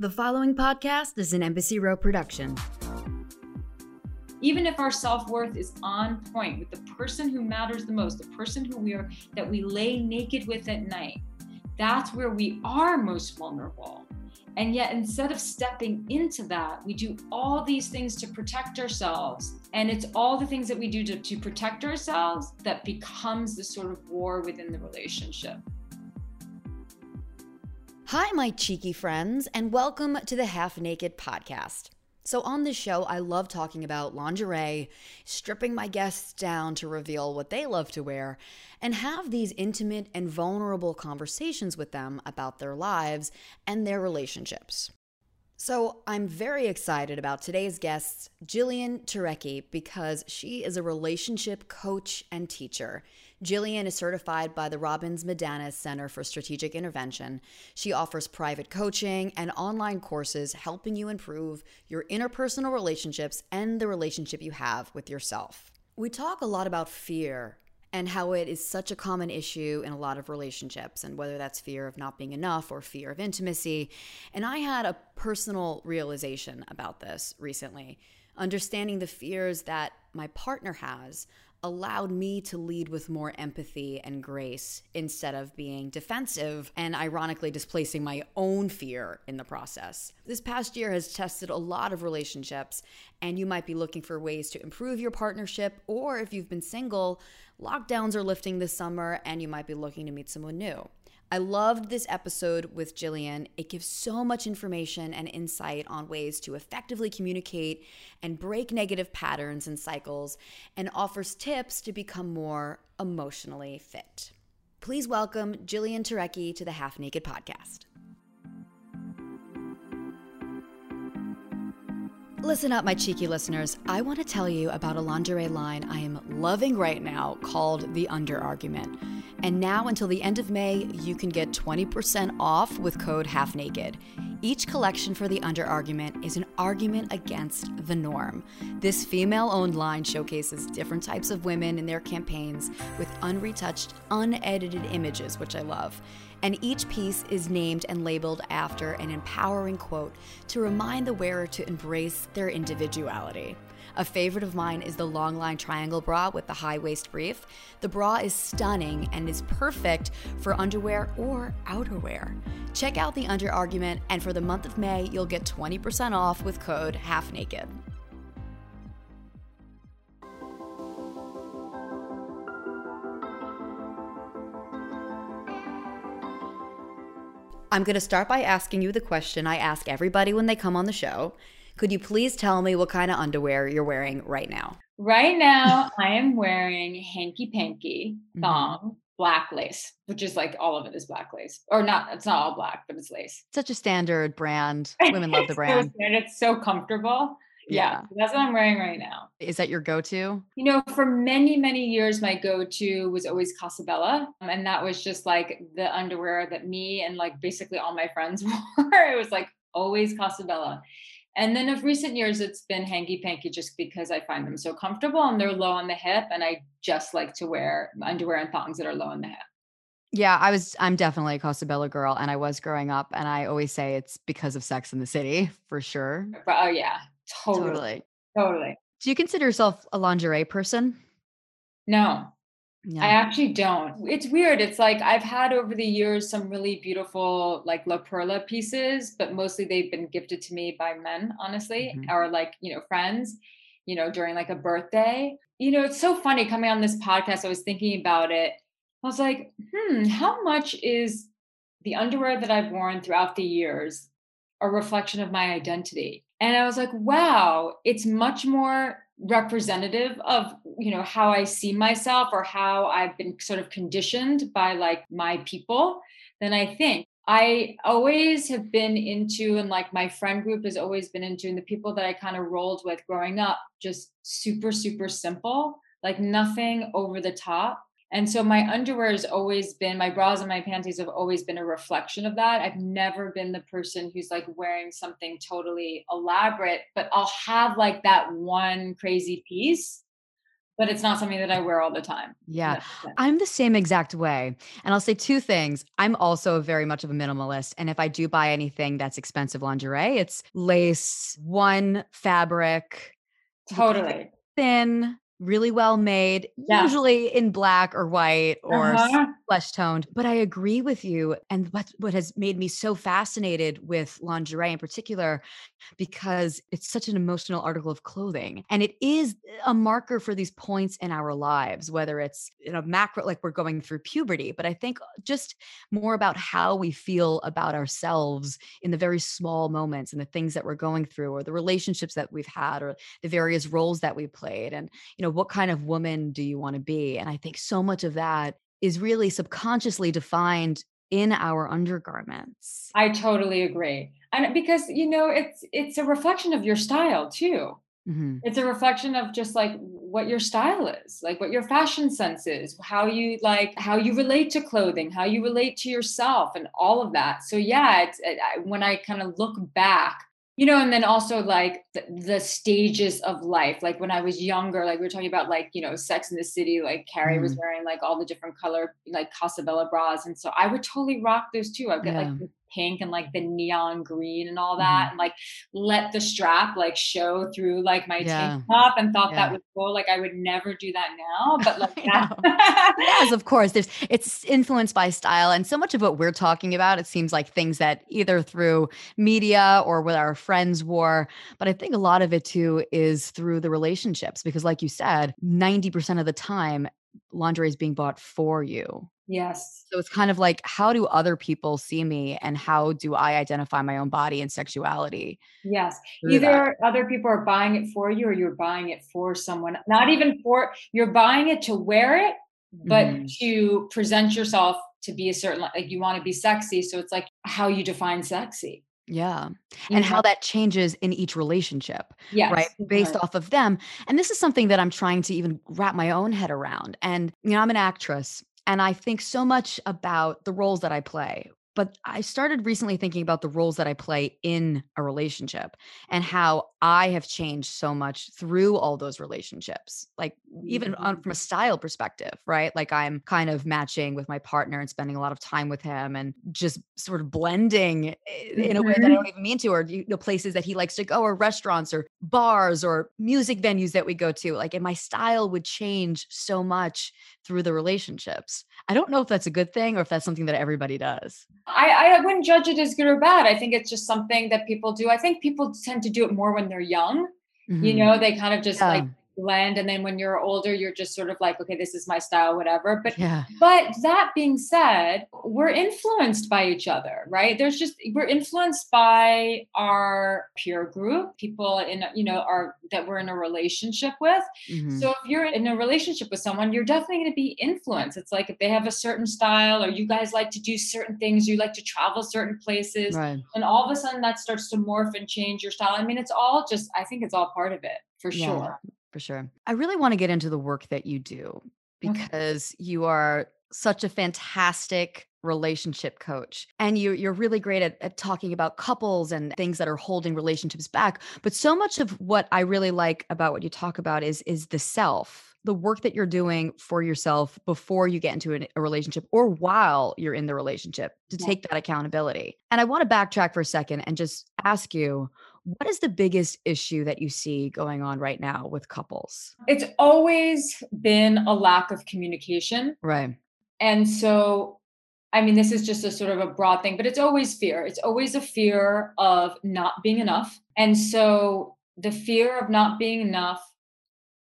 The following podcast is an Embassy Row production. Even if our self-worth is on point with the person who matters the most, the person who we are that we lay naked with at night, that's where we are most vulnerable. And yet, instead of stepping into that, we do all these things to protect ourselves. And it's all the things that we do to, to protect ourselves that becomes the sort of war within the relationship. Hi, my cheeky friends, and welcome to the Half Naked Podcast. So, on this show, I love talking about lingerie, stripping my guests down to reveal what they love to wear, and have these intimate and vulnerable conversations with them about their lives and their relationships. So, I'm very excited about today's guest, Jillian Turecki, because she is a relationship coach and teacher. Jillian is certified by the Robbins Madanes Center for Strategic Intervention. She offers private coaching and online courses helping you improve your interpersonal relationships and the relationship you have with yourself. We talk a lot about fear and how it is such a common issue in a lot of relationships, and whether that's fear of not being enough or fear of intimacy. And I had a personal realization about this recently, understanding the fears that my partner has allowed me to lead with more empathy and grace instead of being defensive and ironically displacing my own fear in the process. This past year has tested a lot of relationships, and you might be looking for ways to improve your partnership, or if you've been single, lockdowns are lifting this summer and you might be looking to meet someone new. I loved this episode with Jillian. It gives so much information and insight on ways to effectively communicate and break negative patterns and cycles, and offers tips to become more emotionally fit. Please welcome Jillian Turecki to the Half Naked Podcast. Listen up, my cheeky listeners. I want to tell you about a lingerie line I am loving right now called The Under Argument. And now until the end of May, you can get 20% off with code Half Naked. Each collection for the Under Argument is an argument against the norm. This female owned line showcases different types of women in their campaigns with unretouched, unedited images, which I love. And each piece is named and labeled after an empowering quote to remind the wearer to embrace their individuality. A favorite of mine is the long line triangle bra with the high waist brief. The bra is stunning and is perfect for underwear or outerwear. Check out the under argument, and for the month of May, you'll get 20% off with code half naked. I'm going to start by asking you the question I ask everybody when they come on the show. Could you please tell me what kind of underwear you're wearing right now? Right now, I am wearing hanky panky mm-hmm. thong, mm-hmm. black lace, which is like all of it is black lace, or not. It's not all black, but it's lace. Such a standard brand. Women love the brand. so it's so comfortable. Yeah. yeah, that's what I'm wearing right now. Is that your go-to? You know, for many, many years, my go-to was always Cosabella. And that was just like the underwear that me and like basically all my friends wore. it was like always Cosabella. And then of recent years, it's been hanky panky just because I find them so comfortable and they're low on the hip. And I just like to wear underwear and thongs that are low on the hip. Yeah, I was, I'm definitely a Cosabella girl. And I was growing up. And I always say it's because of Sex in the City for sure. But, oh, yeah, totally. Totally. Totally. Do you consider yourself a lingerie person? No, I actually don't. It's weird. It's like I've had over the years some really beautiful like La Perla pieces, but mostly they've been gifted to me by men, honestly, mm-hmm. or like, you know, friends, you know, during like a birthday. You know, it's so funny coming on this podcast. I was thinking about it. I was like, hmm, how much is the underwear that I've worn throughout the years a reflection of my identity? And I was like, wow, it's much more representative of you know how i see myself or how i've been sort of conditioned by like my people then i think i always have been into and like my friend group has always been into and the people that i kind of rolled with growing up just super super simple like nothing over the top and so my underwear has always been, my bras and my panties have always been a reflection of that. I've never been the person who's like wearing something totally elaborate, but I'll have like that one crazy piece. but it's not something that I wear all the time. Yeah. I'm the same exact way. And I'll say two things. I'm also very much of a minimalist. And if I do buy anything that's expensive lingerie, it's lace, one fabric, totally thin, really well made, yeah. usually in black or white or uh-huh. Flesh toned. But I agree with you. And what, what has made me so fascinated with lingerie in particular, because it's such an emotional article of clothing. And it is a marker for these points in our lives, whether it's in a macro, like we're going through puberty, but I think just more about how we feel about ourselves in the very small moments and the things that we're going through or the relationships that we've had or the various roles that we played. And, you know, know, what kind of woman do you want to be? And I think so much of that is really subconsciously defined in our undergarments. I totally agree. And because, you know, it's it's a reflection of your style too. Mm-hmm. It's a reflection of just like what your style is, like what your fashion sense is, how you like how you relate to clothing, how you relate to yourself and all of that. So yeah, it's it, I, when I kind of look back you know and then also like the, the, stages of life like when i was younger like we were talking about like you know sex in the city like carrie mm. was wearing like all the different color like cosabella bras and so i would totally rock those too i've got yeah. like pink and like the neon green and all that mm-hmm. and like let the strap like show through like my yeah. tank top and thought yeah. that was cool like i would never do that now but like now, yes of course there's it's influenced by style and so much of what we're talking about it seems like things that either through media or with our friends wore but i think a lot of it too is through the relationships because like you said 90% of the time lingerie is being bought for you Yes. So it's kind of like, how do other people see me and how do I identify my own body and sexuality? Yes. Either that? other people are buying it for you or you're buying it for someone, not even for, you're buying it to wear it, but mm. to present yourself to be a certain, like you want to be sexy. So it's like how you define sexy. Yeah. And how that changes in each relationship. Yes, right. Based right. off of them. And this is something that I'm trying to even wrap my own head around. And, you know, I'm an actress and I think so much about the roles that I play. But I started recently thinking about the roles that I play in a relationship and how I have changed so much through all those relationships. Like even on, mm-hmm. from a style perspective, right? Like I'm kind of matching with my partner and spending a lot of time with him and just sort of blending in a way that I mm-hmm. don't even mean to, or you know, places that he likes to go, or restaurants, or bars, or music venues that we go to. Like, and my style would change so much through the relationships. I don't know if that's a good thing or if that's something that everybody does. I, I wouldn't judge it as good or bad. I think it's just something that people do. I think people tend to do it more when they're young. Mm-hmm. You know, they kind of just yeah. like blend and then when you're older you're just sort of like okay this is my style whatever but yeah. but that being said we're influenced by each other right there's just we're influenced by our peer group people in you know are that we're in a relationship with mm-hmm. so if you're in a relationship with someone you're definitely going to be influenced it's like if they have a certain style or you guys like to do certain things you like to travel certain places right. and all of a sudden that starts to morph and change your style i mean it's all just i think it's all part of it for yeah. sure for sure. I really want to get into the work that you do because okay. you are such a fantastic relationship coach and you you're really great at, at talking about couples and things that are holding relationships back but so much of what i really like about what you talk about is is the self the work that you're doing for yourself before you get into a, a relationship or while you're in the relationship to yeah. take that accountability and i want to backtrack for a second and just ask you what is the biggest issue that you see going on right now with couples? It's always been a lack of communication. Right. And so, I mean, this is just a sort of a broad thing, but it's always fear. It's always a fear of not being enough. And so, the fear of not being enough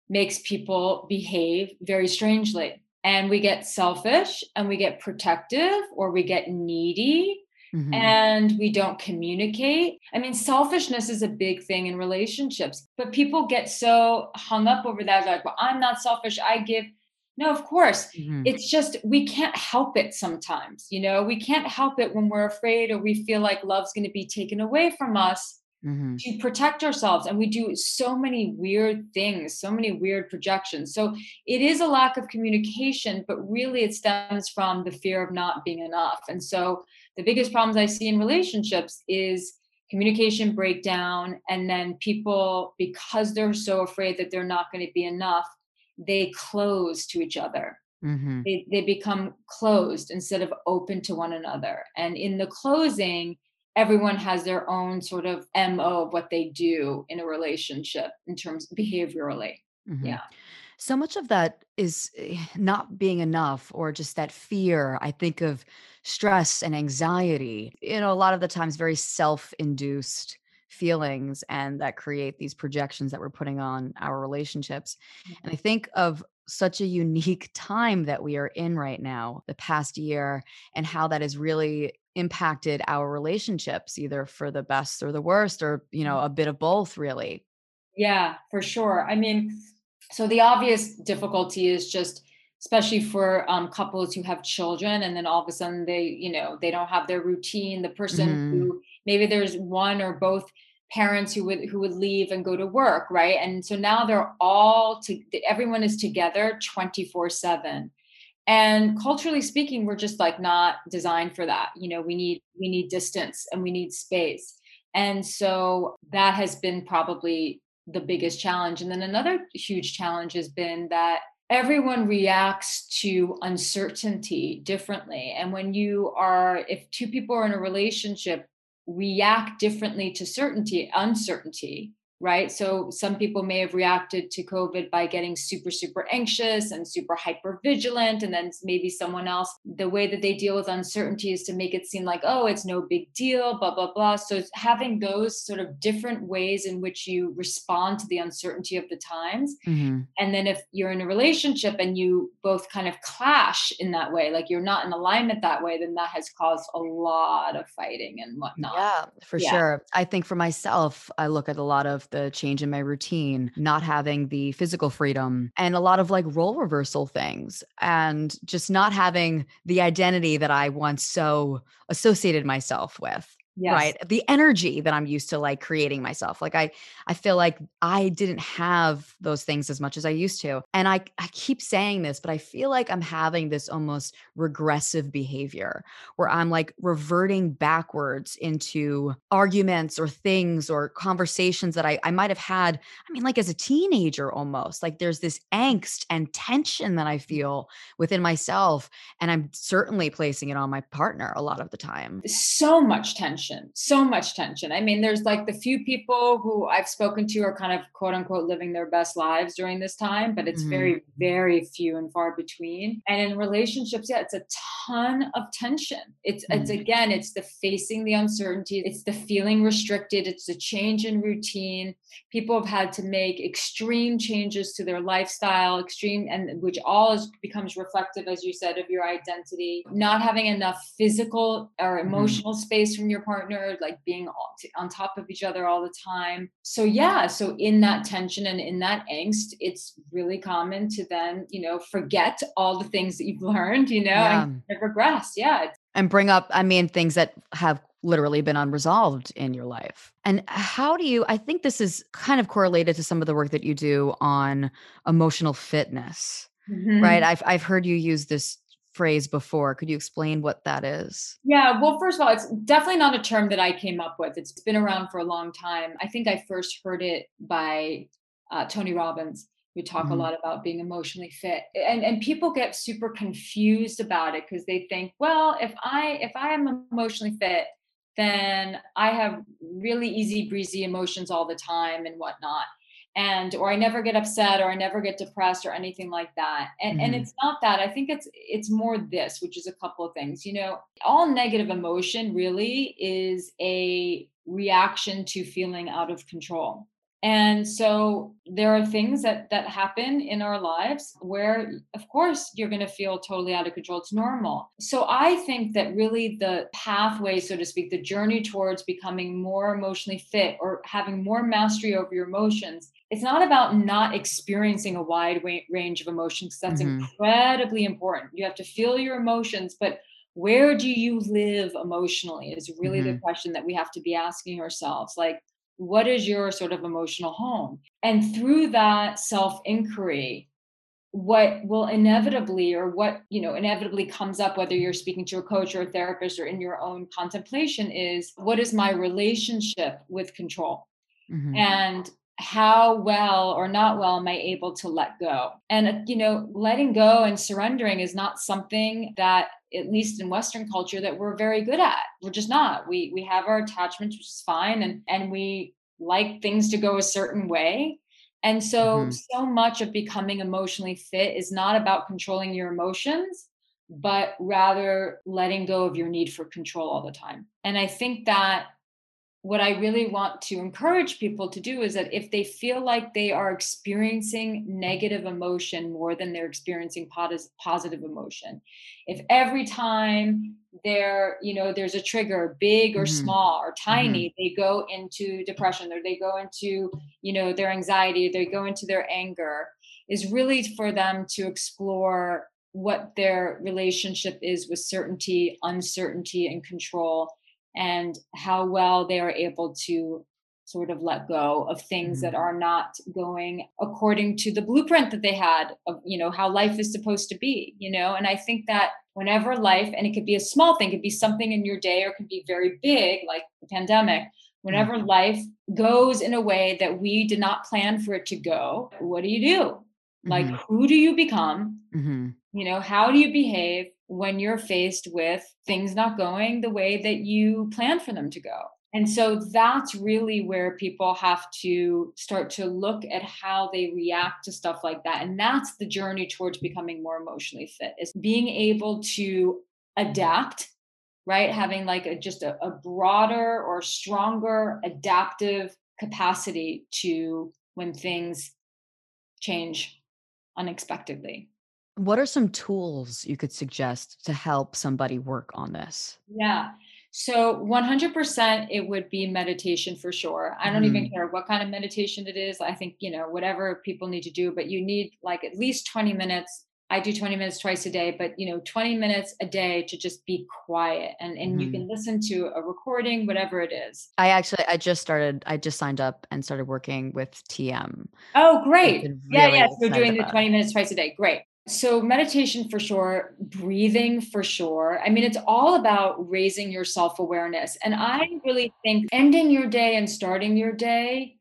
makes people behave very strangely. And we get selfish and we get protective or we get needy Mm-hmm. and we don't communicate. I mean, selfishness is a big thing in relationships, but people get so hung up over that. Like, well, I'm not selfish. I give. No, of course. Mm-hmm. It's just we can't help it sometimes. You know, we can't help it when we're afraid or we feel like love's going to be taken away from us. Mm-hmm. to protect ourselves and we do so many weird things so many weird projections so it is a lack of communication but really it stems from the fear of not being enough and so the biggest problems I see in relationships is communication breakdown and then people because they're so afraid that they're not going to be enough they close to each other Mm-hmm. they, they become closed instead of open to one another and in the closing everyone has their own sort of mo of what they do in a relationship in terms behaviorally Mm-hmm. yeah So much of that is eh, not being enough or just that fear. I think of stress and anxiety, you know, a lot of the times very self induced feelings and that create these projections that we're putting on our relationships. And I think of such a unique time that we are in right now, the past year, and how that has really impacted our relationships, either for the best or the worst, or, you know, a bit of both, really. Yeah, for sure. I mean, so the obvious difficulty is just, especially for um, couples who have children, and then all of a sudden they, you know, they don't have their routine. The person hmm who maybe there's one or both parents who would who would leave and go to work, right? And so now they're all to everyone is together 24/7 and culturally speaking we're just like not designed for that you know we need we need distance and we need space and so that has been probably the biggest challenge. And then another huge challenge has been that everyone reacts to uncertainty differently. And when you are if two people are in a relationship react differently to certainty uncertainty right? So some people may have reacted to COVID by getting super, super anxious and super hyper vigilant. And then maybe someone else, the way that they deal with uncertainty is to make it seem like, oh, it's no big deal, blah, blah, blah. So having those sort of different ways in which you respond to the uncertainty of the times. hmm And then if you're in a relationship and you both kind of clash in that way, like you're not in alignment that way, then that has caused a lot of fighting and whatnot. Yeah, for Yeah. sure. I think for myself, I look at a lot of the change in my routine, not having the physical freedom, and a lot of like role reversal things, and just not having the identity that I once so associated myself with. Yes. Right. The energy that I'm used to like creating myself. Like I I feel like I didn't have those things as much as I used to. And I I keep saying this, but I feel like I'm having this almost regressive behavior where I'm like reverting backwards into arguments or things or conversations that I, I might have had. I mean, like as a teenager almost, like there's this angst and tension that I mm. feel within myself. And I'm certainly placing it on my partner a lot of the time. so much tension so much tension i mean there's like the few people who i've spoken to are kind of quote unquote living their best lives during this time but it's Mhm. very very few and far between and in relationships yeah it's a ton of tension it's it's Mhm. again it's the facing the uncertainty it's the feeling restricted it's the change in routine people have had to make extreme changes to their lifestyle extreme and which all is, becomes reflective as you said of your identity not having enough physical or Mhm. emotional space from your partner like being on top of each other all the time so yeah so in that tension and in that angst it's really common to then you know forget all the things that you've learned you know Yeah. and regress yeah And bring up, I mean, things that have literally been unresolved in your life. And how do you, I think this is kind of correlated to some of the work that you do on emotional fitness, right? Mhm. I've, I've heard you use this phrase before. Could you explain what that is? Yeah, well, first of all, it's definitely not a term that I came up with. It's been around for a long time. I think I first heard it by uh, Tony Robbins. We talk a Mhm. lot about being emotionally fit, and and people get super confused about it because they think, well, if I if I am emotionally fit, then I have really easy breezy emotions all the time and whatnot and or i never get upset or i never get depressed or anything like that and and Mhm. it's not that i think it's it's more this which is a couple of things you know all negative emotion really is a reaction to feeling out of control and so there are things that that happen in our lives where of course you're going to feel totally out of control it's normal so i think that really the pathway so to speak the journey towards becoming more emotionally fit or having more mastery over your emotions it's not about not experiencing a wide range of emotions that's Mhm. incredibly important you have to feel your emotions but where do you live emotionally is really the Mhm. question that we have to be asking ourselves like what is your sort of emotional home and through that self inquiry what will inevitably or what you know inevitably comes up whether you're speaking to a coach or a therapist or in your own contemplation is what is my relationship with control Mhm. and how well or not well am I able to let go? And, uh, you know, letting go and surrendering is not something that, at least in Western culture, that we're very good at. We're just not. We we have our attachments, which is fine, and and we like things to go a certain way. And so, mm-hmm. so much of becoming emotionally fit is not about controlling your emotions, but rather letting go of your need for control all the time. And I think that what I really want to encourage people to do is that if they feel like they are experiencing negative emotion more than they're experiencing positive emotion, if every time there, you know, there's a trigger, big or mm-hmm. small or tiny, mm-hmm. they go into depression or they go into, you know, their anxiety, they go into their anger, is really for them to explore what their relationship is with certainty, uncertainty, and control and how well they are able to sort of let go of things mm-hmm. that are not going according to the blueprint that they had of you know how life is supposed to be you know and i think that whenever life and it could be a small thing it could be something in your day or it could be very big like the pandemic whenever mm-hmm. life goes in a way that we did not plan for it to go what do you do like mm-hmm. who do you become mm-hmm. you know how do you behave when you're faced with things not going the way that you plan for them to go. And so that's really where people have to start to look at how they react to stuff like that. And that's the journey towards becoming more emotionally fit is being able to adapt, right? Having like a, just a, a broader or stronger adaptive capacity to when things change unexpectedly. What are some tools you could suggest to help somebody work on this? Yeah. So 100% it would be meditation for sure. I don't mm. even care what kind of meditation it is. I think, you know, whatever people need to do, but you need like at least 20 minutes. I do 20 minutes twice a day, but you know, 20 minutes a day to just be quiet and and mm. you can mm-hmm. listen to a recording whatever it is. I actually I just started I just signed up and started working with TM. Oh, great. Really yeah, yeah. So doing the 20 minutes twice a day. Great. So, meditation for sure, breathing for sure. I mean, it's all about raising your self awareness. And I really think ending your day and starting your day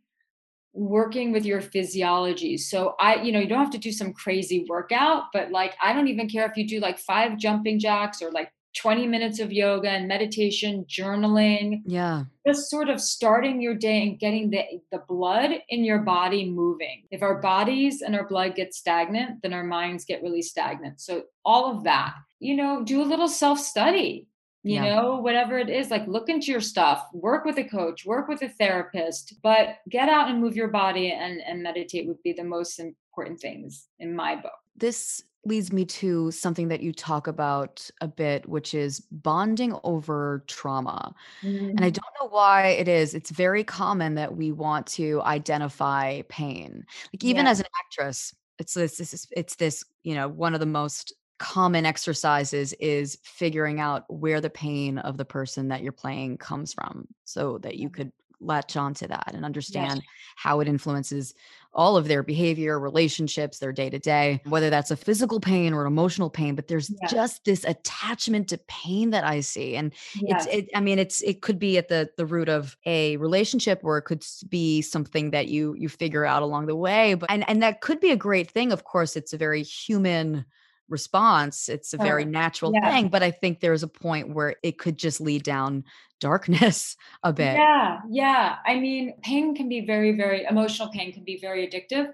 working with your physiology. So, I, you know, you don't have to do some crazy workout, but like, I don't even care if you do like five jumping jacks or like 20 minutes of yoga and meditation, journaling. Yeah. Just sort of starting your day and getting the, the blood in your body moving. If our bodies and our blood get stagnant, then our minds get really stagnant. So, all of that, you know, do a little self study, you yeah. know, whatever it is, like look into your stuff, work with a coach, work with a therapist, but get out and move your body and, and meditate would be the most important things in my book. This leads me to something that you talk about a bit, which is bonding over trauma. Mm-hmm. And I mm-hmm. don't know why it is. It's very common that we want to identify pain. Like even yeah. as an actress, it's this, this it's this, you know, one of the most common exercises is figuring out where the pain of the person that you're playing comes from so that you could latch onto that and understand yes. how it influences all of their behavior, relationships, their day to day, whether that's a physical pain or an emotional pain. But there's yeah. just this attachment to pain that I see, and yes. it's. It, I mean, it's. It could be at the the root of a relationship, or it could be something that you you figure out along the way. But and and that could be a great thing. Of course, it's a very human response it's a very natural yeah. thing but i think there's a point where it could just lead down darkness a bit yeah yeah i mean pain can be very very emotional pain can be very addictive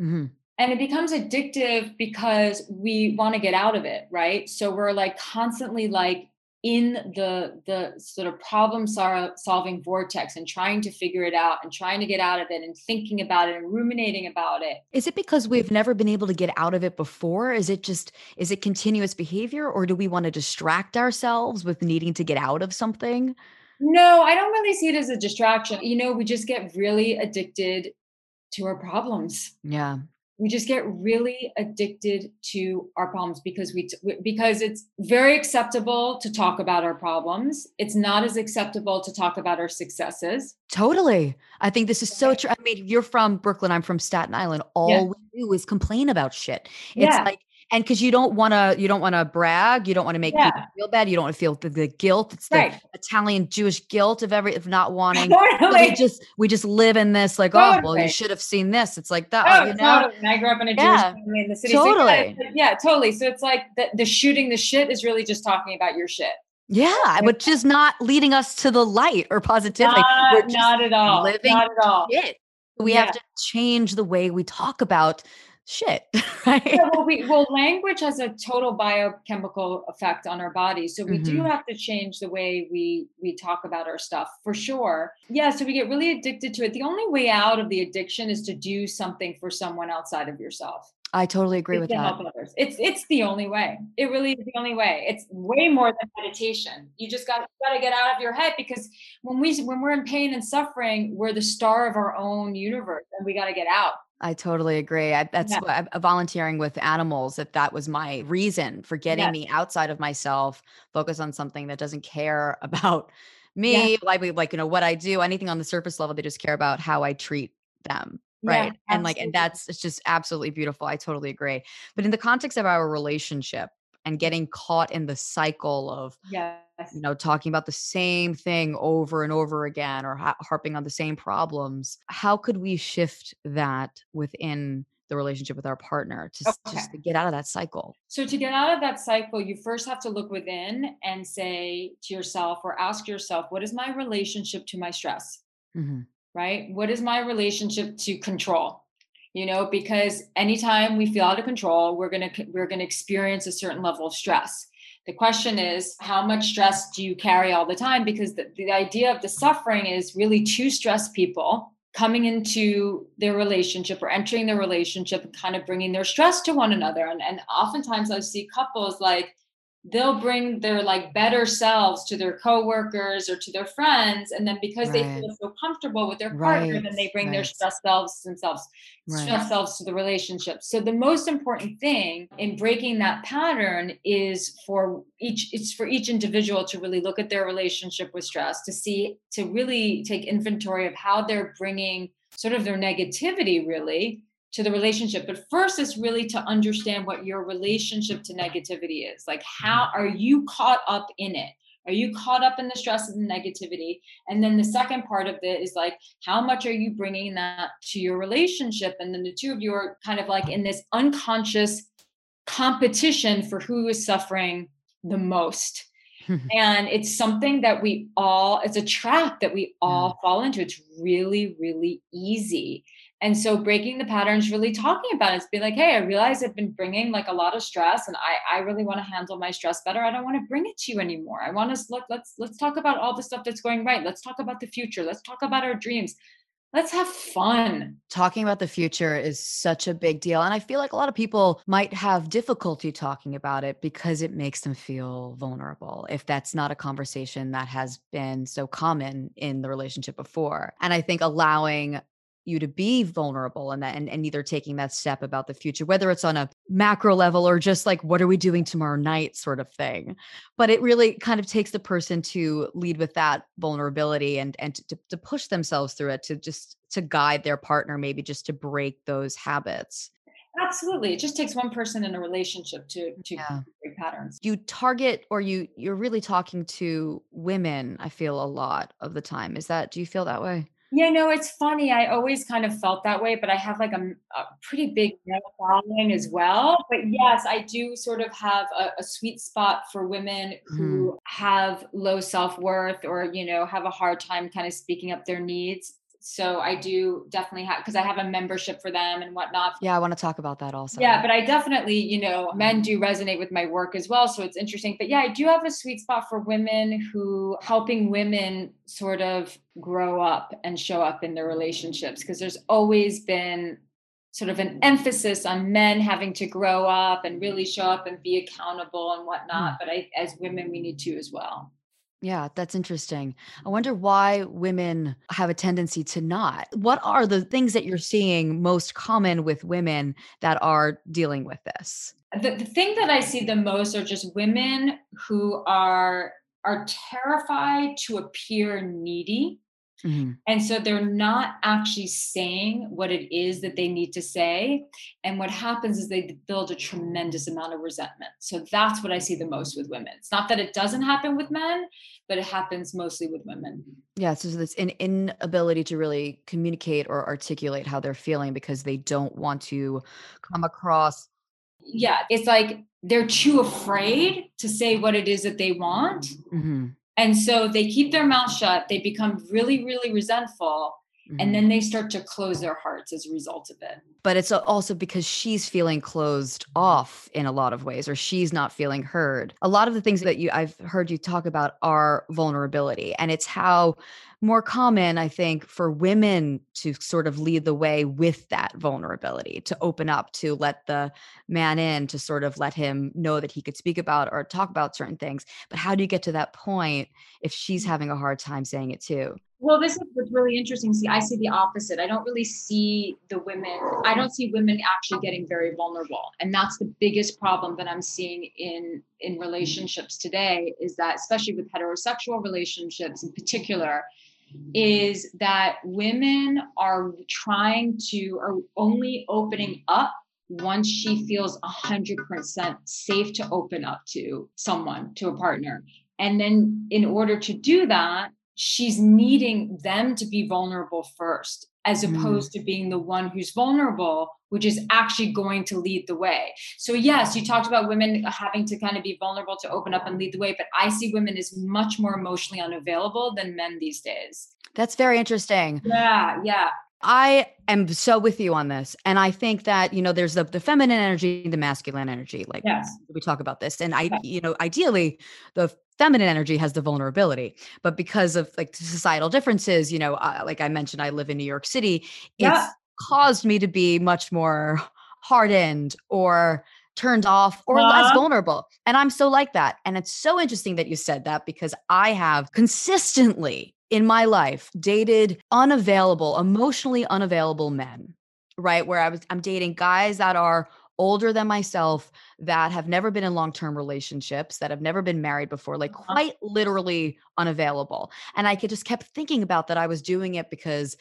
mm-hmm. and it becomes addictive because we want to get out of it right so we're like constantly like in the the sort of problem solving vortex and trying to figure it out and trying to get out of it and thinking about it and ruminating about it. Is it because we've never been able to get out of it before? Is it just is it continuous behavior or do we want to distract ourselves with needing to get out of something? No i don't really see it as a distraction. You know we just get really addicted to our problems. Yeah we just get really addicted to our problems because we because it's very acceptable to talk about our problems. It's not as acceptable to talk about our successes. Totally. I think this is so true i mean you're from brooklyn i'm from staten island. All yeah. we do is complain about shit. It's yeah. like and because you don't want to you don't want to brag you don't want to make Yeah. people feel bad you don't want to feel the, the guilt it's the Right. italian jewish guilt of every of not wanting so we just we just live in this like oh well you should have seen this it's like that Oh, oh, you know totally. I grew up in a Jewish Yeah. family in the city. Totally. like- yeah, totally. So it's like the, the shooting the shit is really just talking about your shit. yeah which is not leading us to the light or positivity Not, not at all. living Not at all. shit we Yeah. have to change the way we talk about shit right Yeah, well, we, well, language has a total biochemical effect on our bodies, so we do Mhm. have to change the way we we talk about our stuff for sure. Yeah, so we get really addicted to it. The only way out of the addiction is to do something for someone outside of yourself. i totally agree is with that help others. It's it's the only way. It really is the only way. It's way more than meditation. You just got got to get out of your head because when we when we're in pain and suffering, we're the star of our own universe, and we got to get out. I totally agree. I, that's Yeah. what I, uh, volunteering with animals. If that was my reason for getting Yes. me outside of myself, focus on something that doesn't care about me, like like you know what I do, anything on the surface level. They just care about how I treat them, Yeah, right? and like, and that's it's just absolutely beautiful. I totally agree. But in the context of our relationship and getting caught in the cycle of Yes. You know talking about the same thing over and over again or ha- harping on the same problems how could we shift that within the relationship with our partner to s- just to get out of that cycle So to get out of that cycle, you first have to look within and say to yourself or ask yourself, what is my relationship to my stress? Mhm. right? What is my relationship to control? You know, because anytime we feel out of control, we're going to we're going to experience a certain level of stress. The question is, how much stress do you carry all the time? Because the, the idea of the suffering is really to stress people coming into their relationship or entering their relationship and kind of bringing their stress to one another. And, and oftentimes I see couples like they'll bring their like better selves to their coworkers or to their friends and then because they feel so comfortable with their partner then they bring their stress selves themselves Right. stress selves to the relationship. So the most important thing in breaking that pattern is for each it's for each individual to really look at their relationship with stress to see to really take inventory of how they're bringing sort of their negativity really to the relationship. But first is really to understand what your relationship to negativity is. Like, how are you caught up in it? Are you caught up in the stress and the negativity? And then the second part of it is like, how much are you bringing that to your relationship? And then the two of you are kind of like in this unconscious competition for who is suffering the most. and it's something that we all, it's a trap that we all mm. fall into. It's really, really easy. And so breaking the patterns, really talking about it. It's being like, hey, I realize I've been bringing like a lot of stress and I, I really want to handle my stress better. I don't want to bring it to you anymore. I want to look, let's let's talk about all the stuff that's going right. Let's talk about the future. Let's talk about our dreams. Let's have fun. talking about the future is such a big deal and i feel like a lot of people might have difficulty talking about it because it makes them feel vulnerable if that's not a conversation that has been so common in the relationship before and i think allowing you to be vulnerable and that and, and either taking that step about the future whether it's on a macro level or just like what are we doing tomorrow night sort of thing but it really kind of takes the person to lead with that vulnerability and and to, to push themselves through it to just to guide their partner maybe just to break those habits Absolutely. It just takes one person in a relationship to to Yeah. break patterns. you target or you you're really talking to women i feel a lot of the time is that do you feel that way Yeah, no, it's funny. I always kind of felt that way, but I have like a pretty big male following as well. But yes, I do sort of have a, a sweet spot for women mm-hmm. who have low self worth or, you know, have a hard time kind of speaking up their needs. So I do definitely have, because I have a membership for them and whatnot. yeah i want to talk about that also Yeah, but I definitely, you know, men do resonate with my work as well. So it's interesting. But yeah, I do have a sweet spot for women who helping women sort of grow up and show up in their relationships because there's always been sort of an emphasis on men having to grow up and really show up and be accountable and whatnot. Hmm. But I, as women, we need to as well. Yeah, that's interesting. I wonder why women have a tendency to not. What are the things that you're seeing most common with women that are dealing with this? the, the thing that I see the most are just women who are are terrified to appear needy Mm-hmm. And so they're not actually saying what it is that they need to say. And what happens is they build a tremendous amount of resentment. So that's what I see the most with women. It's not that it doesn't happen with men, but it happens mostly with women. Yeah. So this an inability to really communicate or articulate how they're feeling because they don't want to come across. Yeah. It's like they're too afraid to say what it is that they want. Mm-hmm and so they keep their mouth shut, they become really, really resentful. Mm-hmm. And then they start to close their hearts as a result of it. But it's also because she's feeling closed off in a lot of ways, or she's not feeling heard. A lot of the things that you I've heard you talk about are vulnerability, and it's how more common, I think, for women to sort of lead the way with that vulnerability, to open up, to let the man in, to sort of let him know that he could speak about or talk about certain things. But how do you get to that point if she's having a hard time saying it too? Well, this is what's really interesting. See, I see the opposite. I don't really see the women, I don't see women actually getting very vulnerable. And that's the biggest problem that I'm seeing in in relationships today is that especially with heterosexual relationships in particular, is that women are trying to are only opening up once she feels 100% safe to open up to someone to a partner. And then in order to do that she's needing them to be vulnerable first as mm. opposed mm. to being the one who's vulnerable which is actually going to lead the way so yes you talked about women having to kind of be vulnerable to open up and lead the way but i see women as much more emotionally unavailable than men these days that's very interesting yeah yeah I am so with you on this. And I think that, you know, there's the, the feminine energy, the masculine energy. Like yes. we talk about this. And I, you know, ideally the feminine energy has the vulnerability but because of like societal differences you know uh, like i mentioned i live in new york city yeah. it's caused me to be much more hardened or turned off or uh-huh. less vulnerable and i'm so like that and it's so interesting that you said that because i have consistently in my life dated unavailable emotionally unavailable men right where i was i'm dating guys that are older than myself that have never been in long-term relationships that have never been married before like uh-huh. quite literally unavailable and i could just kept thinking about that i was doing it because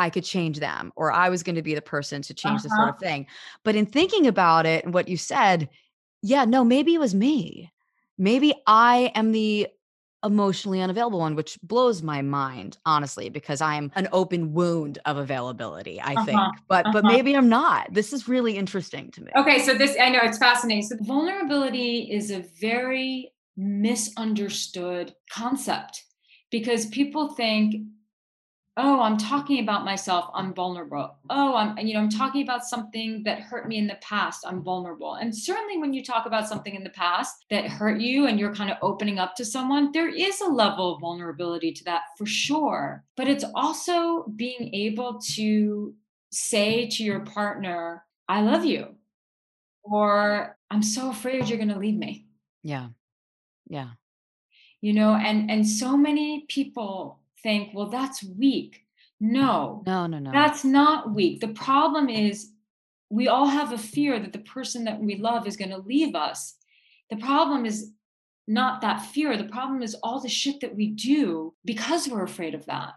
I could change them or I was going to be the person to change uh-huh. this sort of thing. But in thinking about it and what you said, yeah, no, maybe it was me. Maybe I am the emotionally unavailable one, which blows my mind, honestly, because I'm an open wound of availability, I uh-huh, think. But uh-huh. but maybe I'm not. This is really interesting to me. Okay, so this I know it's fascinating. So vulnerability is a very misunderstood concept because people think oh i'm talking about myself i'm vulnerable. Oh i'm you know i'm talking about something that hurt me in the past i'm vulnerable. And certainly when you talk about something in the past that hurt you and you're kind of opening up to someone there is a level of vulnerability to that for sure. But it's also being able to say to your partner i love you or i'm so afraid you're going to leave me. Yeah. Yeah. You know and and so many people think, well, that's weak. No, no, no, no. That's not weak. The problem is we all have a fear that the person that we love is going to leave us. The problem is not that fear. The problem is all the shit that we do because we're afraid of that.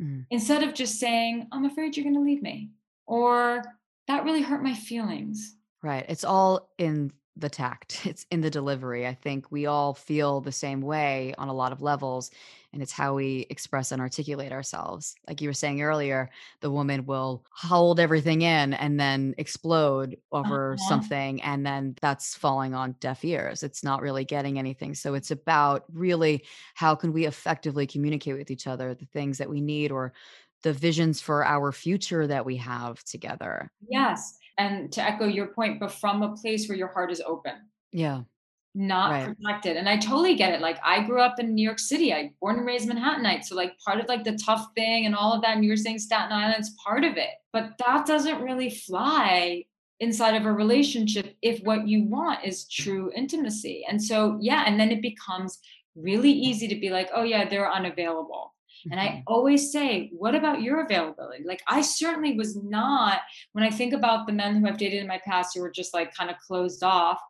Mm. Instead of just saying, I'm afraid you're going to leave me, or that really hurt my feelings. Right. It's all in the tact, it's in the delivery. I think we all feel the same way on a lot of levels and it's how we express and articulate ourselves. Like you were saying earlier, the woman will hold everything in and then explode over uh-huh. something, and then that's falling on deaf ears. It's not really getting anything. So it's about really how can we effectively communicate with each other the things that we need or the visions for our future that we have together. Yes. And to echo your point, but from a place where your heart is open. Yeah not right. protected. And I totally get it. Like I grew up in New York City. I born and raised Manhattanite. So like part of like the tough thing and all of that, and you were saying Staten Island's part of it. But that doesn't really fly inside of a relationship if what you want is true intimacy. And so yeah, and then it becomes really easy to be like, oh yeah, they're unavailable. And I mm-hmm. always say, what about your availability? Like, I certainly was not, when I think about the men who I've dated in my past who were just like kind of closed off,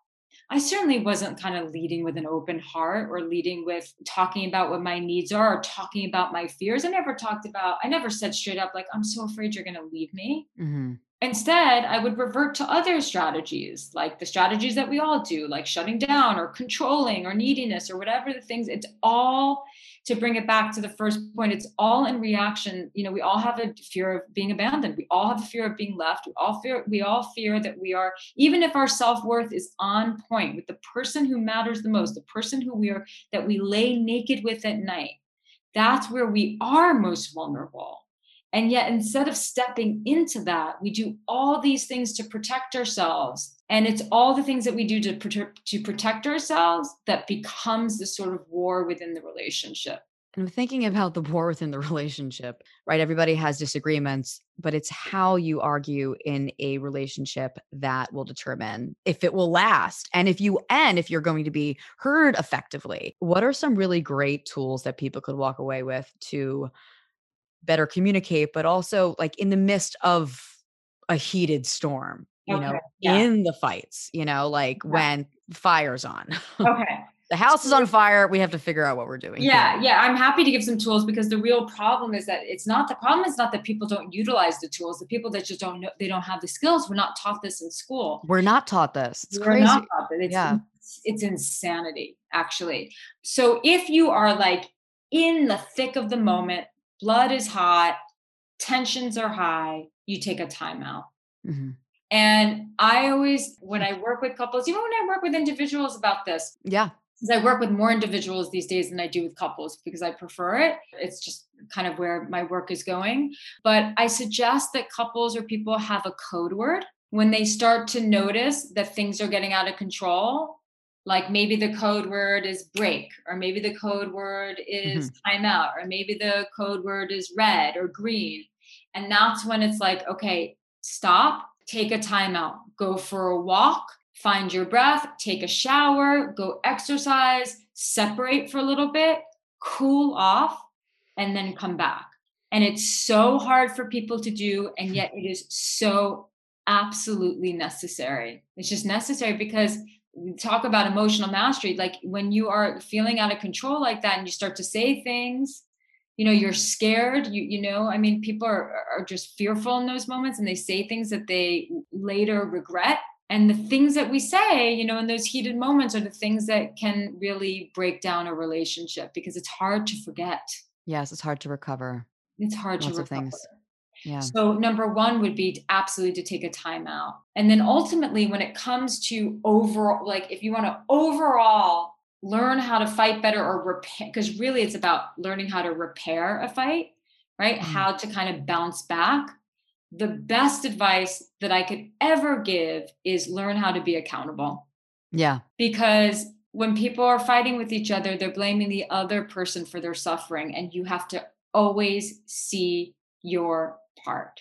I certainly wasn't kind of leading with an open heart or leading with talking about what my needs are or talking about my fears. I never talked about, I never said straight up, like, I'm so afraid you're going to leave me. Mm-hmm. Instead, I would revert to other strategies, like the strategies that we all do, like shutting down or controlling or neediness or whatever the things. It's all to bring it back to the first point. It's all in reaction. You know, we all have a fear of being abandoned. We all have a fear of being left. We all fear. We all fear that we are, even if our self worth is on point with the person who matters the most, the person who we are that we lay naked with at night. That's where we are most vulnerable and yet, instead of stepping into that, we do all these things to protect ourselves. And it's all the things that we do to, protect, to protect ourselves that becomes the sort of war within the relationship. And I'm thinking about the war within the relationship, right? Everybody has disagreements, but it's how you argue in a relationship that will determine if it will last and if you and if you're going to be heard effectively. What are some really great tools that people could walk away with to better communicate, but also like in the midst of a heated storm, you okay. know, yeah. in the fights, you know, like when fire's on. Okay. the house is on fire. We have to figure out what we're doing. Yeah. Here. Yeah. I'm happy to give some tools because the real problem is that it's not the problem is not that people don't utilize the tools. The people that just don't know, they don't have the skills. We're not taught this in school. We're not taught this. It's We're crazy. Not taught this. It's, yeah. It's, it's insanity, actually. So if you are like in the thick of the moment, blood is hot, tensions are high, you take a timeout. Mm-hmm. And I always, when I work with couples, even when I work with individuals about this, yeah, because I work with more individuals these days than I do with couples because I prefer it. It's just kind of where my work is going. But I suggest that couples or people have a code word when they start to notice that things are getting out of control like maybe the code word is break or maybe the code word is mm-hmm. timeout or maybe the code word is red or green. And that's when it's like okay stop take a timeout go for a walk find your breath take a shower go exercise separate for a little bit cool off and then come back. And it's so hard for people to do and yet it is so absolutely necessary. It's just necessary because talk about emotional mastery like when you are feeling out of control like that and you start to say things you know you're scared you you know i mean people are are just fearful in those moments and they say things that they later regret. And the things that we say you know in those heated moments are the things that can really break down a relationship because it's hard to forget. Yes it's hard to recover. It's hard Lots to recover. of things yeah. So number one would be absolutely to take a timeout. And then ultimately when it comes to overall, like if you want to overall learn how to fight better or repair, because really it's about learning how to repair a fight, right? Mm-hmm. How to kind of bounce back. The best advice that I could ever give is learn how to be accountable. Yeah. Because when people are fighting with each other, they're blaming the other person for their suffering. And you have to always see your part.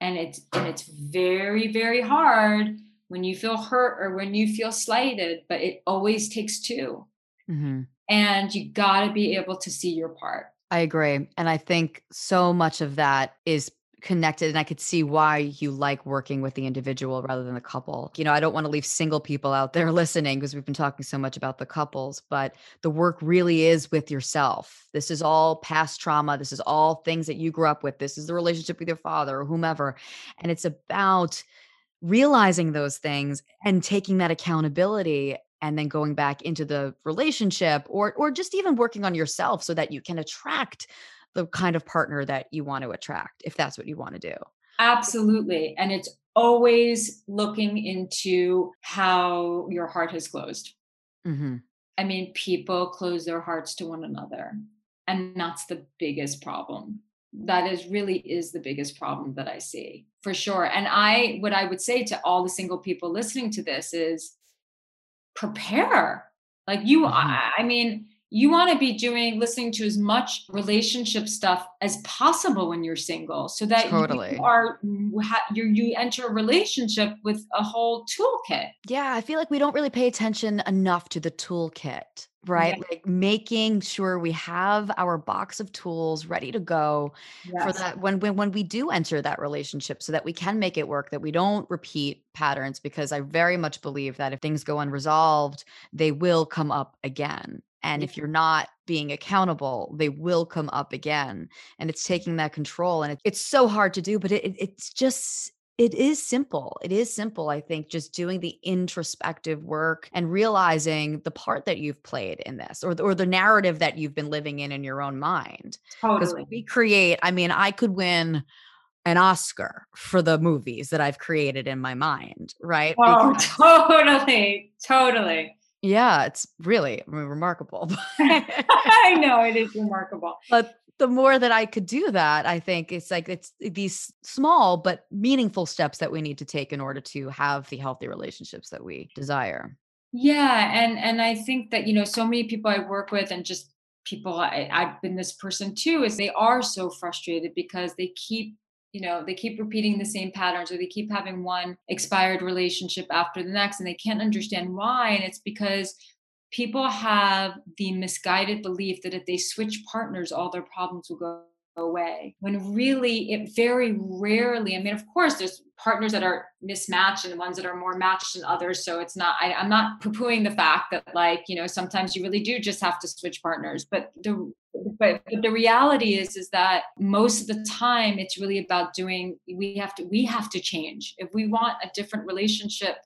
And it's and it's very very hard when you feel hurt or when you feel slighted but it always takes 2 mm-hmm. and you got to be able to see your part. I agree and i think so much of that is connected and I could see why you like working with the individual rather than the couple. You know, I don't want to leave single people out there listening because we've been talking so much about the couples, but the work really is with yourself. This is all past trauma. This is all things that you grew up with. This is the relationship with your father or whomever. And it's about realizing those things and taking that accountability and then going back into the relationship or or just even working on yourself so that you can attract the kind of partner that you want to attract if that's what you want to do. Absolutely. And it's always looking into how your heart has closed. Mm-hmm. I mean, people close their hearts to one another. And that's the biggest problem. That is really is the biggest problem that I see for sure. And I, what I would say to all the single people listening to this is prepare. Like you, mm-hmm. I, I mean, you want to be doing listening to as much relationship stuff as possible when you're single so that totally. you are you you enter a relationship with a whole toolkit yeah i feel like we don't really pay attention enough to the toolkit right yeah. like making sure we have our box of tools ready to go yes. for that when, when when we do enter that relationship so that we can make it work that we don't repeat patterns because i very much believe that if things go unresolved they will come up again and mm-hmm. if you're not being accountable they will come up again and it's taking that control and it, it's so hard to do but it, it's just it is simple. It is simple, I think, just doing the introspective work and realizing the part that you've played in this or, or the narrative that you've been living in in your own mind. Because totally. we create, I mean, I could win an Oscar for the movies that I've created in my mind, right? Oh, because, totally. Totally. Yeah, it's really I mean, remarkable. I know it is remarkable. But the more that I could do that, I think it's like it's these small but meaningful steps that we need to take in order to have the healthy relationships that we desire. Yeah, and and I think that you know so many people I work with and just people I, I've been this person too is they are so frustrated because they keep you know they keep repeating the same patterns or they keep having one expired relationship after the next and they can't understand why. And it's because people have the misguided belief that if they switch partners, all their problems will go away when really it very rarely i mean of course there's partners that are mismatched and ones that are more matched than others so it's not I, i'm not poo-pooing the fact that like you know sometimes you really do just have to switch partners but the but, but the reality is is that most of the time it's really about doing we have to we have to change. If we want a different relationship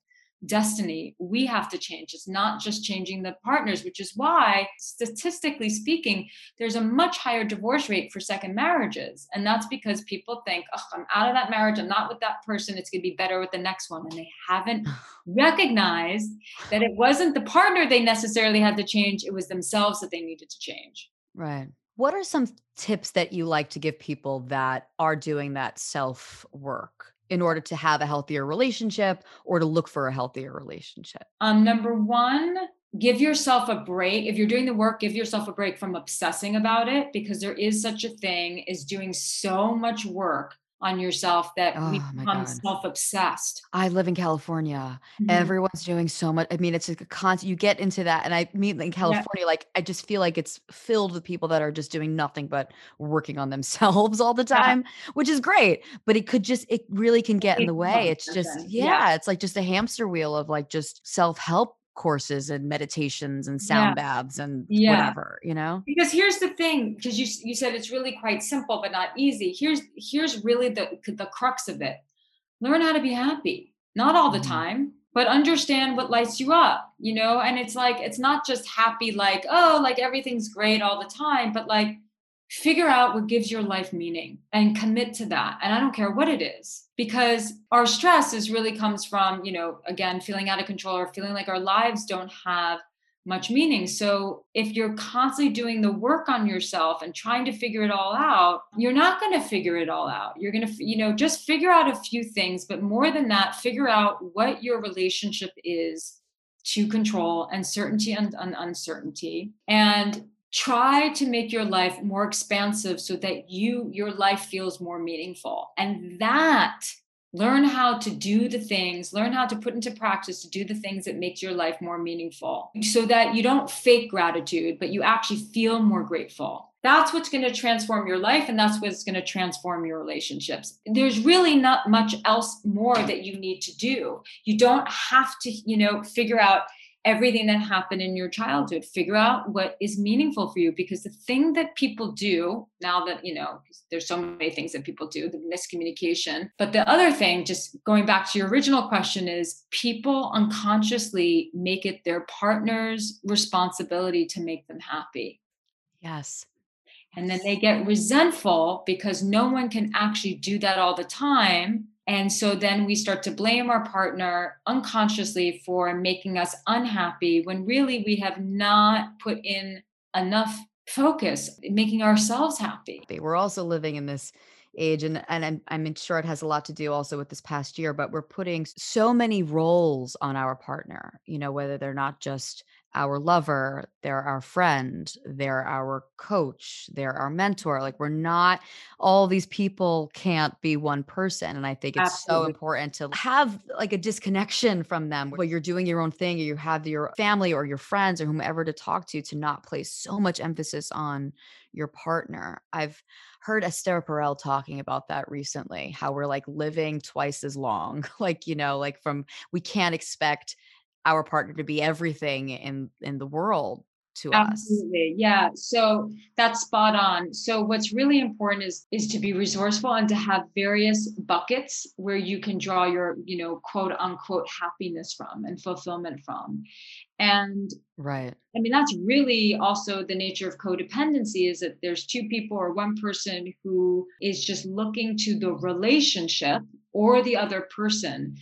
destiny we have to change. It's not just changing the partners which is why statistically speaking there's a much higher divorce rate for second marriages. And that's because people think oh i'm out of that marriage. I'm not with that person. It's going to be better with the next one. And they haven't recognized that it wasn't the partner they necessarily had to change. It was themselves that they needed to change. Right. What are some tips that you like to give people that are doing that self work in order to have a healthier relationship or to look for a healthier relationship? Um, number one, give yourself a break. If you're doing the work, give yourself a break from obsessing about it because there is such a thing as doing so much work on yourself that oh, we become self-obsessed. I live in California. Mm-hmm. Everyone's doing so much. I mean, it's a constant you get into that. And I mean in California, yeah. like I just feel like it's filled with people that are just doing nothing but working on themselves all the time, yeah. which is great. But it could just it really can get in the way. It's just, yeah, yeah, it's like just a hamster wheel of like just self-help courses and meditations and sound yeah. baths and yeah. whatever you know because here's the thing because you you said it's really quite simple but not easy here's here's really the the crux of it learn how to be happy not all the mm-hmm. time but understand what lights you up you know and it's like it's not just happy like oh like everything's great all the time but like figure out what gives your life meaning and commit to that. And i don't care what it is because our stress is really comes from you know again feeling out of control or feeling like our lives don't have much meaning. So if you're constantly doing the work on yourself and trying to figure it all out you're not going to figure it all out. You're going to you know just figure out a few things but more than that figure out what your relationship is to control and certainty and, and uncertainty. And try to make your life more expansive so that you your life feels more meaningful. And that learn how to do the things learn how to put into practice to do the things that makes your life more meaningful so that you don't fake gratitude but you actually feel more grateful. That's what's going to transform your life and that's what's going to transform your relationships. There's really not much else more that you need to do. You don't have to you know figure out everything that happened in your childhood figure out what is meaningful for you because the thing that people do now that you know there's so many things that people do the miscommunication but the other thing just going back to your original question is people unconsciously make it their partner's responsibility to make them happy. Yes. And then they get resentful because no one can actually do that all the time and so then we start to blame our partner unconsciously for making us unhappy when really we have not put in enough focus making ourselves happy. We're also living in this age and and I'm, I'm sure it has a lot to do also with this past year but we're putting so many roles on our partner you know whether they're not just our lover, they're our friend, they're our coach, they're our mentor. Like we're not all these people can't be one person. And I think it's Absolutely. so important to have like a disconnection from them where you're doing your own thing or you have your family or your friends or whomever to talk to to not place so much emphasis on your partner. I've heard Esther Perel talking about that recently, how we're like living twice as long. like, you know, like from we can't expect our partner to be everything in in the world to Absolutely. us. Yeah. So that's spot on. So what's really important is is to be resourceful and to have various buckets where you can draw your, you know, quote unquote happiness from and fulfillment from. And right. I mean, that's really also the nature of codependency is that there's two people or one person who is just looking to the relationship or the other person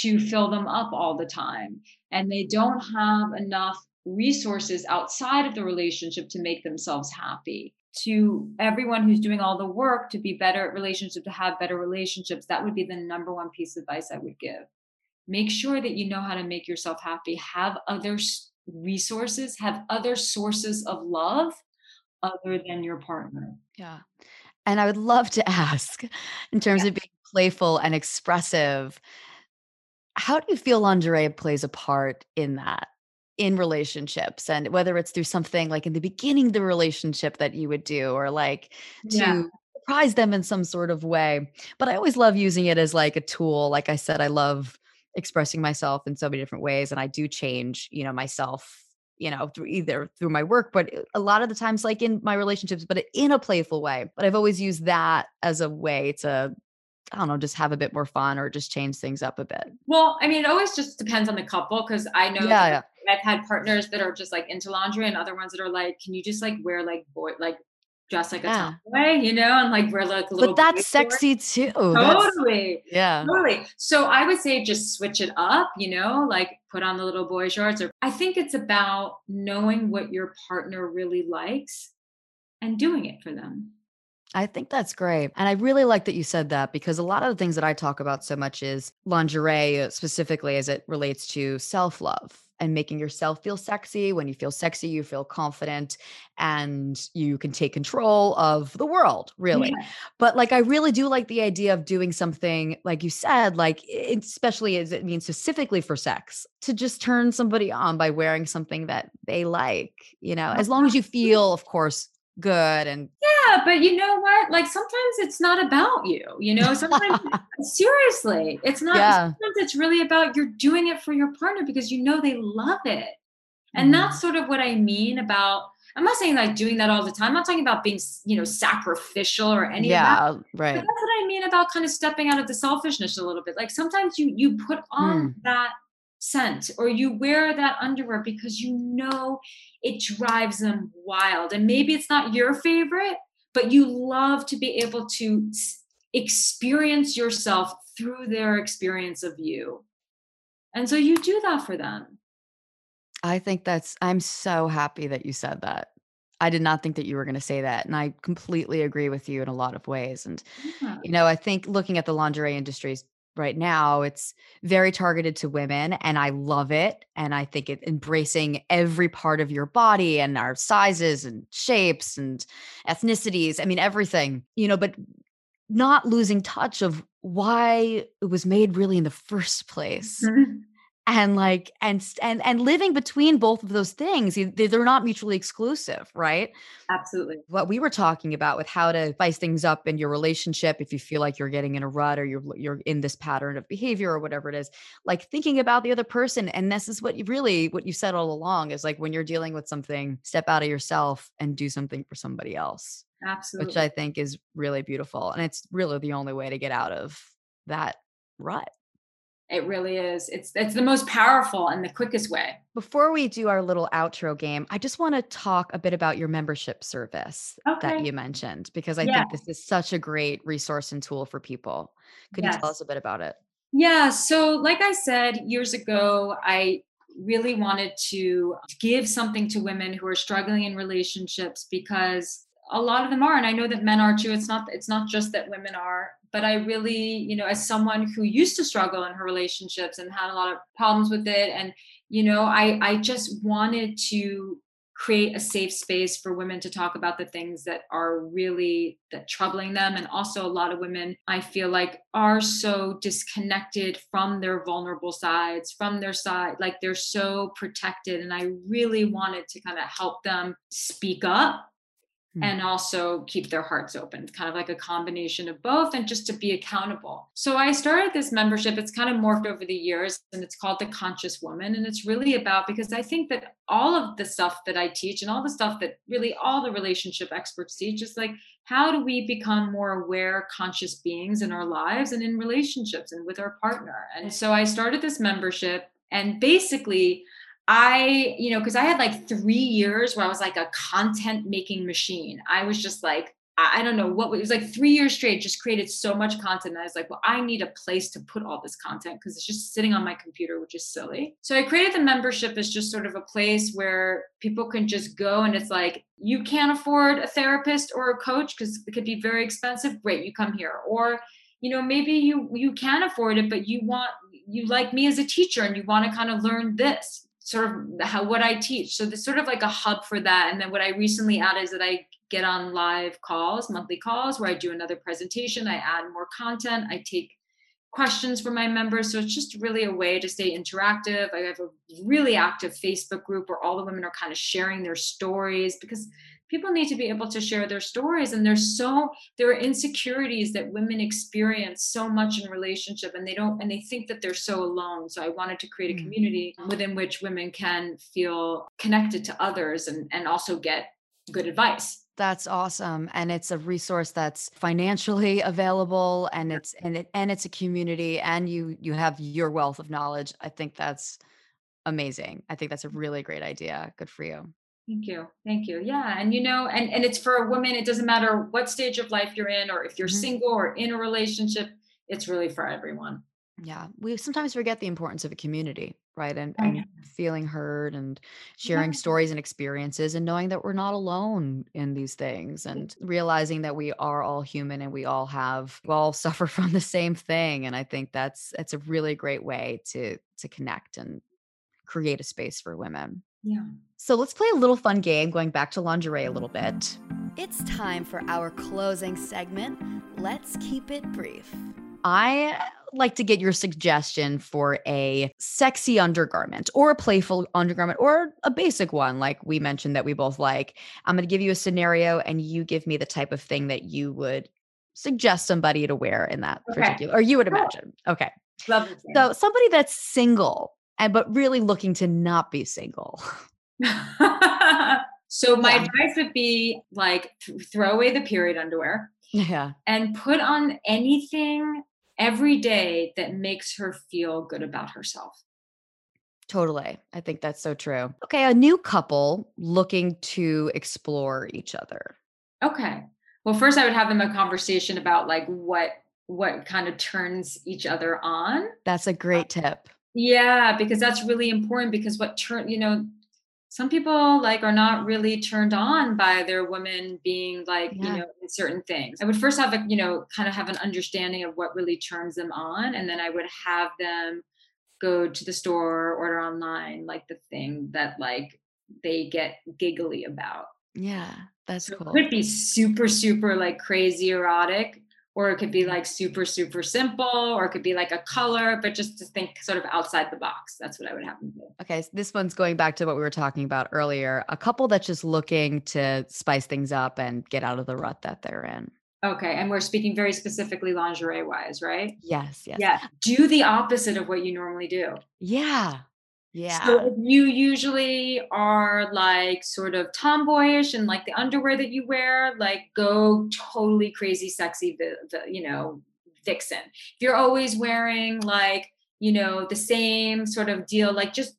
to fill them up all the time. And they don't have enough resources outside of the relationship to make themselves happy. To everyone who's doing all the work to be better at relationships, to have better relationships, that would be the number one piece of advice I would give. Make sure that you know how to make yourself happy. Have other resources, have other sources of love other than your partner. Yeah. And I would love to ask, in terms yeah. of being playful and expressive, how do you feel lingerie plays a part in that? in relationships and whether it's through something like in the beginning of the relationship that you would do or like to yeah. surprise them in some sort of way but i always love using it as like a tool like i said i love expressing myself in so many different ways and i do change you know myself you know through either through my work but a lot of the times like in my relationships but in a playful way but i've always used that as a way to I don't know, just have a bit more fun or just change things up a bit? Well, I mean, it always just depends on the couple because I know yeah, yeah. I've had partners that are just like into lingerie and other ones that are like, can you just like wear like boy like dress like yeah. a tomboy, you know, and like wear like a little. But that's sexy too. Totally. That's, yeah. Totally. So I would say just switch it up, you know, like put on the little boy shorts. Or I think it's about knowing what your partner really likes and doing it for them. I think that's great. And I really like that you said that because a lot of the things that I talk about so much is lingerie, uh, specifically as it relates to self love and making yourself feel sexy. When you feel sexy, you feel confident and you can take control of the world, really. Yeah. But like, I really do like the idea of doing something, like you said, like, especially as it means specifically for sex, to just turn somebody on by wearing something that they like, you know, as long as you feel, of course, good and yeah but you know what like sometimes it's not about you you know sometimes seriously it's not yeah. sometimes it's really about you're doing it for your partner because you know they love it and mm. that's sort of what i mean about i'm not saying like doing that all the time i'm not talking about being you know sacrificial or any yeah of that right but that's what i mean about kind of stepping out of the selfishness a little bit like sometimes you you put on mm. that scent or you wear that underwear because you know it drives them wild and maybe it's not your favorite but you love to be able to experience yourself through their experience of you and so you do that for them i think that's i'm so happy that you said that I did not think that you were going to say that. And I completely agree with you in a lot of ways. And, yeah. you know, I think looking at the lingerie industry right now it's very targeted to women and i love it and i think it embracing every part of your body and our sizes and shapes and ethnicities i mean everything you know but not losing touch of why it was made really in the first place. Mm-hmm and like and and and living between both of those things they're not mutually exclusive right? Absolutely. What we were talking about with how to spice things up in your relationship if you feel like you're getting in a rut or you're you're in this pattern of behavior or whatever it is like thinking about the other person and this is what you really what you said all along is like when you're dealing with something step out of yourself and do something for somebody else absolutely. Which i think is really beautiful and it's really the only way to get out of that rut it really is. It's it's the most powerful and the quickest way. Before we do our little outro game, I just want to talk a bit about your membership service okay. that you mentioned because I yeah. think this is such a great resource and tool for people. Could yes. you tell us a bit about it? Yeah, so like I said years ago, I really wanted to give something to women who are struggling in relationships because a lot of them are and I know that men are too. It's not it's not just that women are, but I really, you know, as someone who used to struggle in her relationships and had a lot of problems with it, and you know, I I just wanted to create a safe space for women to talk about the things that are really that troubling them and also a lot of women i feel like are so disconnected from their vulnerable sides from their side like they're so protected and i really wanted to kind of help them speak up Hmm. and also keep their hearts open. It's kind of like a combination of both and just to be accountable. So I started this membership. It's kind of morphed over the years and it's called The Conscious Woman. And it's really about because I think that all of the stuff that I teach and all the stuff that really all the relationship experts teach is like, how do we become more aware, conscious beings in our lives and in relationships and with our partner? And so I started this membership and basically I, you know, because I had like three years where I was like a content making machine. I was just like, I don't know what it was like three years straight, just created so much content. And I was like, well, I need a place to put all this content because it's just sitting on my computer, which is silly. So I created the membership as just sort of a place where people can just go and it's like, you can't afford a therapist or a coach because it could be very expensive. Great, you come here. Or, you know, maybe you you can afford it, but you want you like me as a teacher and you want to kind of learn this sort of how what I teach. So there's sort of like a hub for that. And then what I recently added is that I get on live calls, monthly calls, where I do another presentation. I add more content. I take questions from my members. So it's just really a way to stay interactive. I have a really active Facebook group where all the women are kind of sharing their stories because people need to be able to share their stories and there's so there are insecurities that women experience so much in relationship and they don't and they think that they're so alone. So i wanted to create a mm. community within which women can feel connected to others and and also get good advice. That's awesome and it's a resource that's financially available and it's and it and it's a community and you you have your wealth of knowledge. I think that's amazing. I think that's a really great idea. Good for you Thank you. Thank you. Yeah. And you know, and, and it's for a woman, it doesn't matter what stage of life you're in, or if you're mm-hmm. single or in a relationship, it's really for everyone. Yeah. We sometimes forget the importance of a community, right? And, and feeling heard and sharing yeah. stories and experiences and knowing that we're not alone in these things and realizing that we are all human and we all have we all suffer from the same thing. And I think that's that's a really great way to to connect and create a space for women. Yeah. So let's play a little fun game going back to lingerie a little bit. It's time for our closing segment. Let's keep it brief. I like to get your suggestion for a sexy undergarment or a playful undergarment or a basic one, like we mentioned that we both like. I'm going to give you a scenario and you give me the type of thing that you would suggest somebody to wear in that okay. particular, or you would imagine. Okay. Love So somebody that's single and but really looking to not be single. so my yeah. advice would be like throw away the period underwear. Yeah. And put on anything every day that makes her feel good about herself. Totally. I think that's so true. Okay, a new couple looking to explore each other. Okay. Well, first I would have them a conversation about like what what kind of turns each other on. That's a great uh, tip. Yeah, because that's really important because what turn, you know, some people like are not really turned on by their women being like, yeah. you know, in certain things. I would first have a, you know, kind of have an understanding of what really turns them on. And then I would have them go to the store, order online, like the thing that like they get giggly about. Yeah, that's so cool. It could be super, super like crazy erotic or it could be like super super simple or it could be like a color but just to think sort of outside the box. That's what i would have them do. Okay so this one's going back to what we were talking about earlier a couple that's just looking to spice things up and get out of the rut that they're in. Okay and we're speaking very specifically lingerie wise right? Yes yes. Yeah do the opposite of what you normally do. Yeah yeah. So if you usually are like sort of tomboyish and like the underwear that you wear, like go totally crazy sexy, the, the you know, vixen. If you're always wearing like, you know, the same sort of deal, like just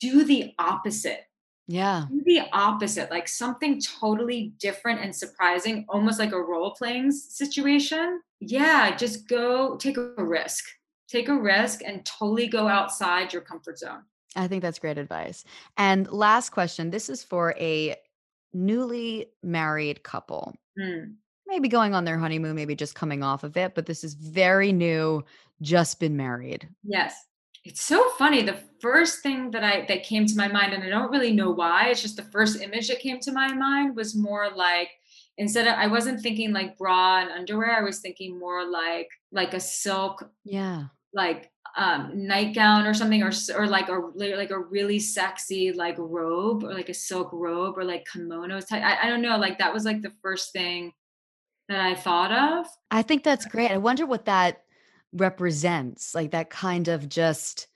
do the opposite. Yeah. Do the opposite, like something totally different and surprising, almost like a role playing situation. Yeah, just go take a risk. Take a risk and totally go outside your comfort zone. I think that's great advice. And last question this is for a newly married couple. Mm. maybe going on their honeymoon, maybe just coming off of it, but this is very new, just been married. Yes. It's so funny. The first thing that I that came to my mind, and I don't really know why, it's just the first image that came to my mind was more like instead of I wasn't thinking like bra and underwear, I was thinking more like like a silk yeah like um nightgown or something or or like a like a really sexy like robe or like a silk robe or like kimonos type I, I don't know like that was like the first thing that I thought of. I think that's great. I wonder what that represents, like that kind of just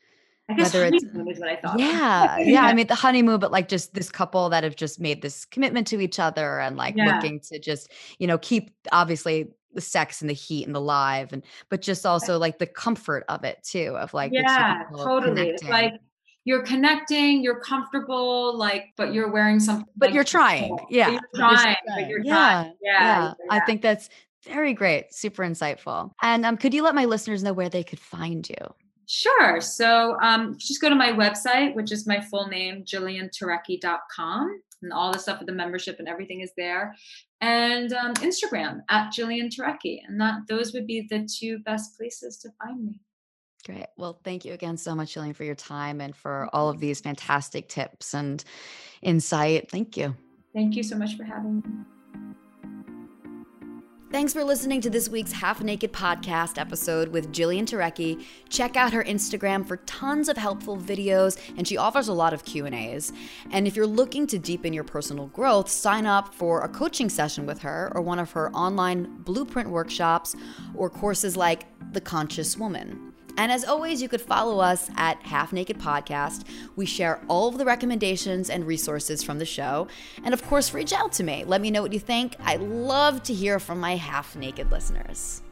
whether it's is what I thought. Yeah, yeah. I mean, the honeymoon, but like just this couple that have just made this commitment to each other and like yeah. looking to just, you know, keep obviously the sex and the heat and the live and but just also like the comfort of it too of like yeah totally it's like you're connecting you're comfortable like but you're wearing something but like, you're trying yeah you're trying, but you're yeah. Trying. Yeah. yeah i think that's very great super insightful and um, could you let my listeners know where they could find you Sure. So um, just go to my website, which is my full name, jillianturecki.com and all the stuff with the membership and everything is there. And um, Instagram at Jillian Turecki. And that those would be the two best places to find me. Great. Well, thank you again so much, Jillian, for your time and for all of these fantastic tips and insight. Thank you. Thank you so much for having me. Thanks for listening to this week's Half Naked podcast episode with Jillian Turecki. Check out her Instagram for tons of helpful videos, and she offers a lot of Q&As. And if you're looking to deepen your personal growth, sign up for a coaching session with her or one of her online blueprint workshops or courses like The Conscious Woman. And as always, you could follow us at Half Naked Podcast. We share all of the recommendations and resources from the show. And of course, reach out to me. Let me know what you think. I love to hear from my half naked listeners.